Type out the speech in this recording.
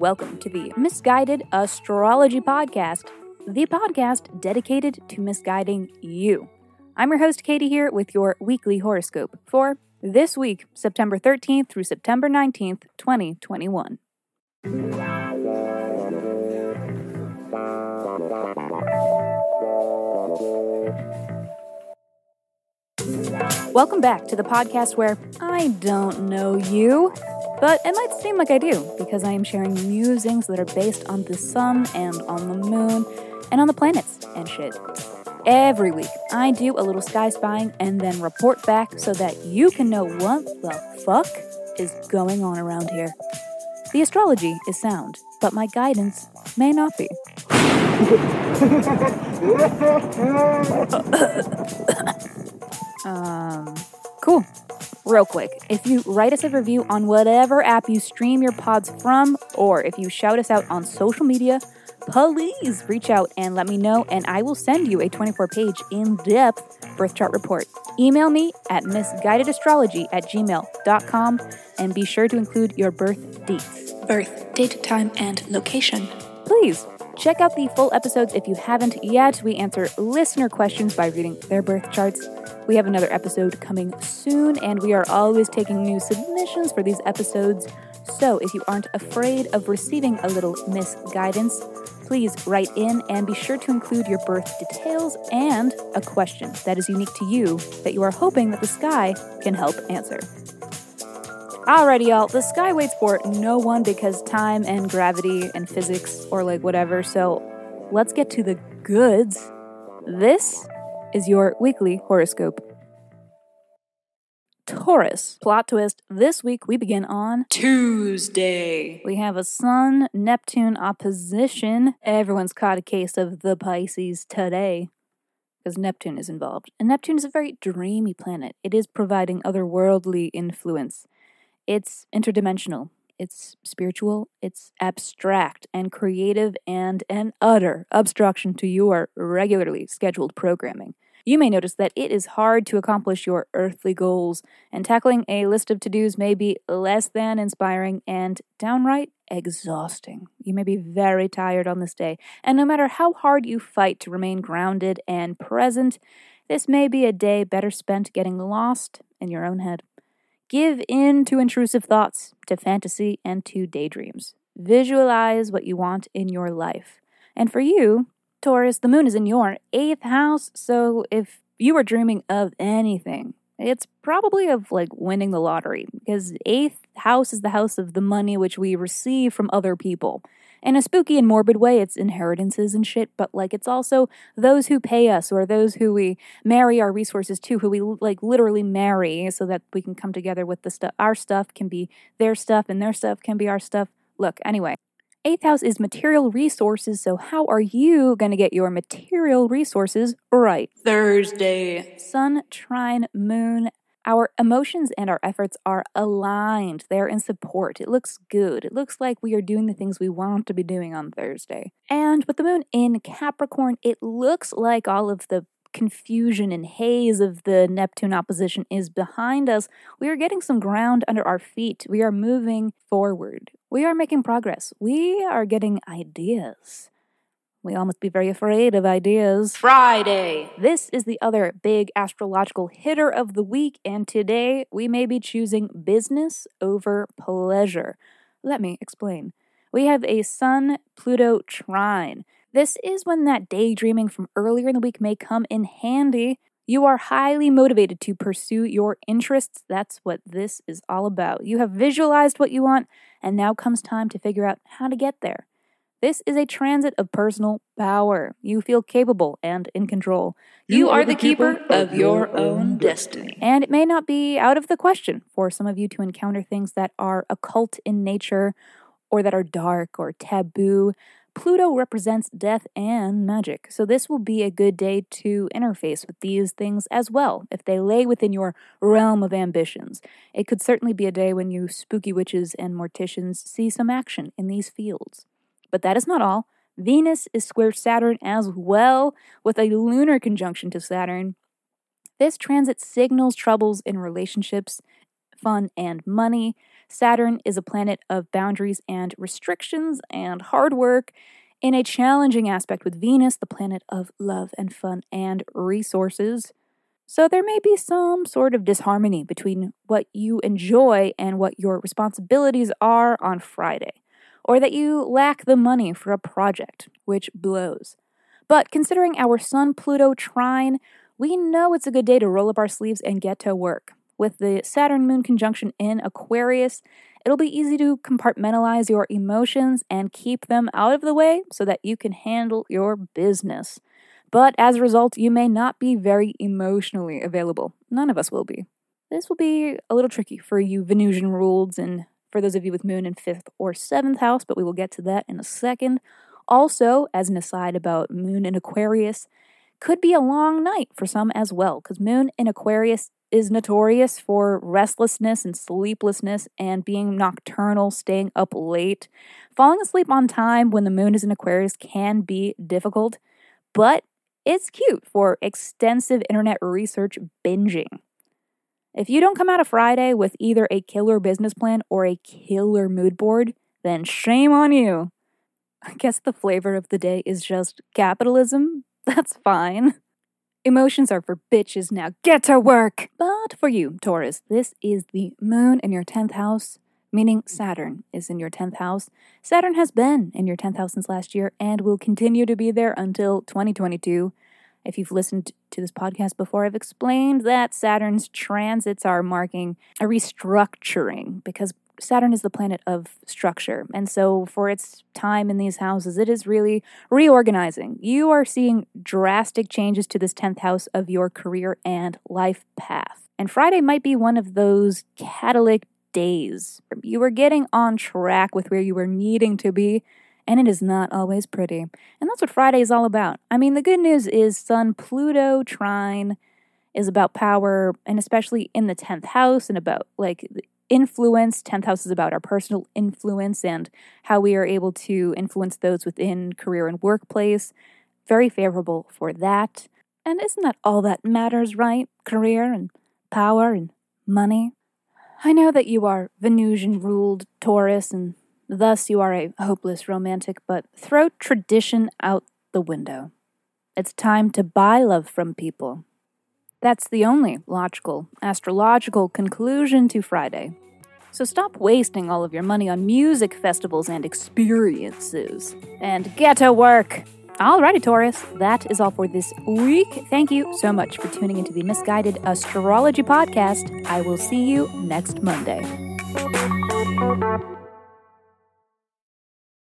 welcome to the Miss Guided Astrology Podcast, the podcast dedicated to misguiding you. I'm your host, Katie, here with your weekly horoscope for this week, September 13th through September 19th, 2021. Welcome back to the podcast where I don't know you, but it might seem like I do because I am sharing musings that are based on the sun and on the moon and on the planets and shit. Every week, I do a little sky spying and then report back so that you can know what the fuck is going on around here. The astrology is sound, but my guidance may not be. um, cool. Real quick, if you write us a review on whatever app you stream your pods from, or if you shout us out on social media, please reach out and let me know, and I will send you a 24 page in depth birth chart report. Email me at missguidedastrology at gmail.com and be sure to include your birth dates. Birth, date, time, and location. Please check out the full episodes if you haven't yet. We answer listener questions by reading their birth charts. We have another episode coming soon, and we are always taking new submissions for these episodes. So if you aren't afraid of receiving a little misguidance, please write in and be sure to include your birth details and a question that is unique to you that you are hoping that the sky can help answer. Alrighty, y'all, the sky waits for no one because time and gravity and physics or like whatever. So let's get to the goods. This is your weekly horoscope. Taurus. Plot twist. This week we begin on Tuesday. we have a Sun Neptune opposition. Everyone's caught a case of the Pisces today because Neptune is involved. And Neptune is a very dreamy planet. It is providing otherworldly influence. It's interdimensional. It's spiritual, it's abstract and creative and an utter obstruction to your regularly scheduled programming. You may notice that it is hard to accomplish your earthly goals, and tackling a list of to dos may be less than inspiring and downright exhausting. You may be very tired on this day, and no matter how hard you fight to remain grounded and present, this may be a day better spent getting lost in your own head. Give in to intrusive thoughts, to fantasy, and to daydreams. Visualize what you want in your life. And for you, Taurus, the moon is in your eighth house, so if you are dreaming of anything, it's probably of like winning the lottery because eighth house is the house of the money which we receive from other people. In a spooky and morbid way, it's inheritances and shit, but like it's also those who pay us or those who we marry our resources to, who we like literally marry so that we can come together with the stuff. Our stuff can be their stuff and their stuff can be our stuff. Look, anyway, Eighth house is material resources, so how are you going to get your material resources right? Thursday. Sun, trine, moon. Our emotions and our efforts are aligned. They're in support. It looks good. It looks like we are doing the things we want to be doing on Thursday. And with the moon in Capricorn, it looks like all of the confusion and haze of the Neptune opposition is behind us. We are getting some ground under our feet. We are moving forward. We are making progress. We are getting ideas. We all must be very afraid of ideas. Friday. This is the other big astrological hitter of the week, and today we may be choosing business over pleasure. Let me explain. We have a Sun Pluto trine. This is when that daydreaming from earlier in the week may come in handy. You are highly motivated to pursue your interests. That's what this is all about. You have visualized what you want, and now comes time to figure out how to get there. This is a transit of personal power. You feel capable and in control. You are the keeper of your own destiny. And it may not be out of the question for some of you to encounter things that are occult in nature or that are dark or taboo. Pluto represents death and magic, so this will be a good day to interface with these things as well, if they lay within your realm of ambitions. It could certainly be a day when you spooky witches and morticians see some action in these fields. But that is not all. Venus is square Saturn as well, with a lunar conjunction to Saturn. This transit signals troubles in relationships, fun, and money. Saturn is a planet of boundaries and restrictions and hard work in a challenging aspect with Venus, the planet of love and fun and resources. So there may be some sort of disharmony between what you enjoy and what your responsibilities are on Friday, or that you lack the money for a project, which blows. But considering our Sun Pluto trine, we know it's a good day to roll up our sleeves and get to work. With the Saturn Moon conjunction in Aquarius, it'll be easy to compartmentalize your emotions and keep them out of the way so that you can handle your business. But as a result, you may not be very emotionally available. None of us will be. This will be a little tricky for you Venusian ruled and for those of you with moon in fifth or seventh house, but we will get to that in a second. Also, as an aside about moon in Aquarius, could be a long night for some as well, because Moon in Aquarius is notorious for restlessness and sleeplessness and being nocturnal, staying up late. Falling asleep on time when the moon is in Aquarius can be difficult, but it's cute for extensive internet research binging. If you don't come out of Friday with either a killer business plan or a killer mood board, then shame on you. I guess the flavor of the day is just capitalism That's fine. Emotions are for bitches now. Get to work! But for you, Taurus, this is the moon in your 10th house, meaning Saturn is in your 10th house. Saturn has been in your 10th house since last year and will continue to be there until 2022. If you've listened to this podcast before, I've explained that Saturn's transits are marking a restructuring because Saturn is the planet of structure. And so, for its time in these houses, it is really reorganizing. You are seeing drastic changes to this 10th house of your career and life path. And Friday might be one of those catalytic days. You are getting on track with where you were needing to be, and it is not always pretty. And that's what Friday is all about. I mean, the good news is Sun Pluto trine is about power, and especially in the 10th house, and about like influence. 10th house is about our personal influence and how we are able to influence those within career and workplace. Very favorable for that. And isn't that all that matters, right? Career and power and money. I know that you are Venusian ruled Taurus and thus you are a hopeless romantic, but throw tradition out the window. It's time to buy love from people. That's the only logical, astrological conclusion to Friday. So stop wasting all of your money on music festivals and experiences. And get to work! Alrighty, Taurus, that is all for this week. Thank you so much for tuning into the Miss Guided Astrology Podcast. I will see you next Monday.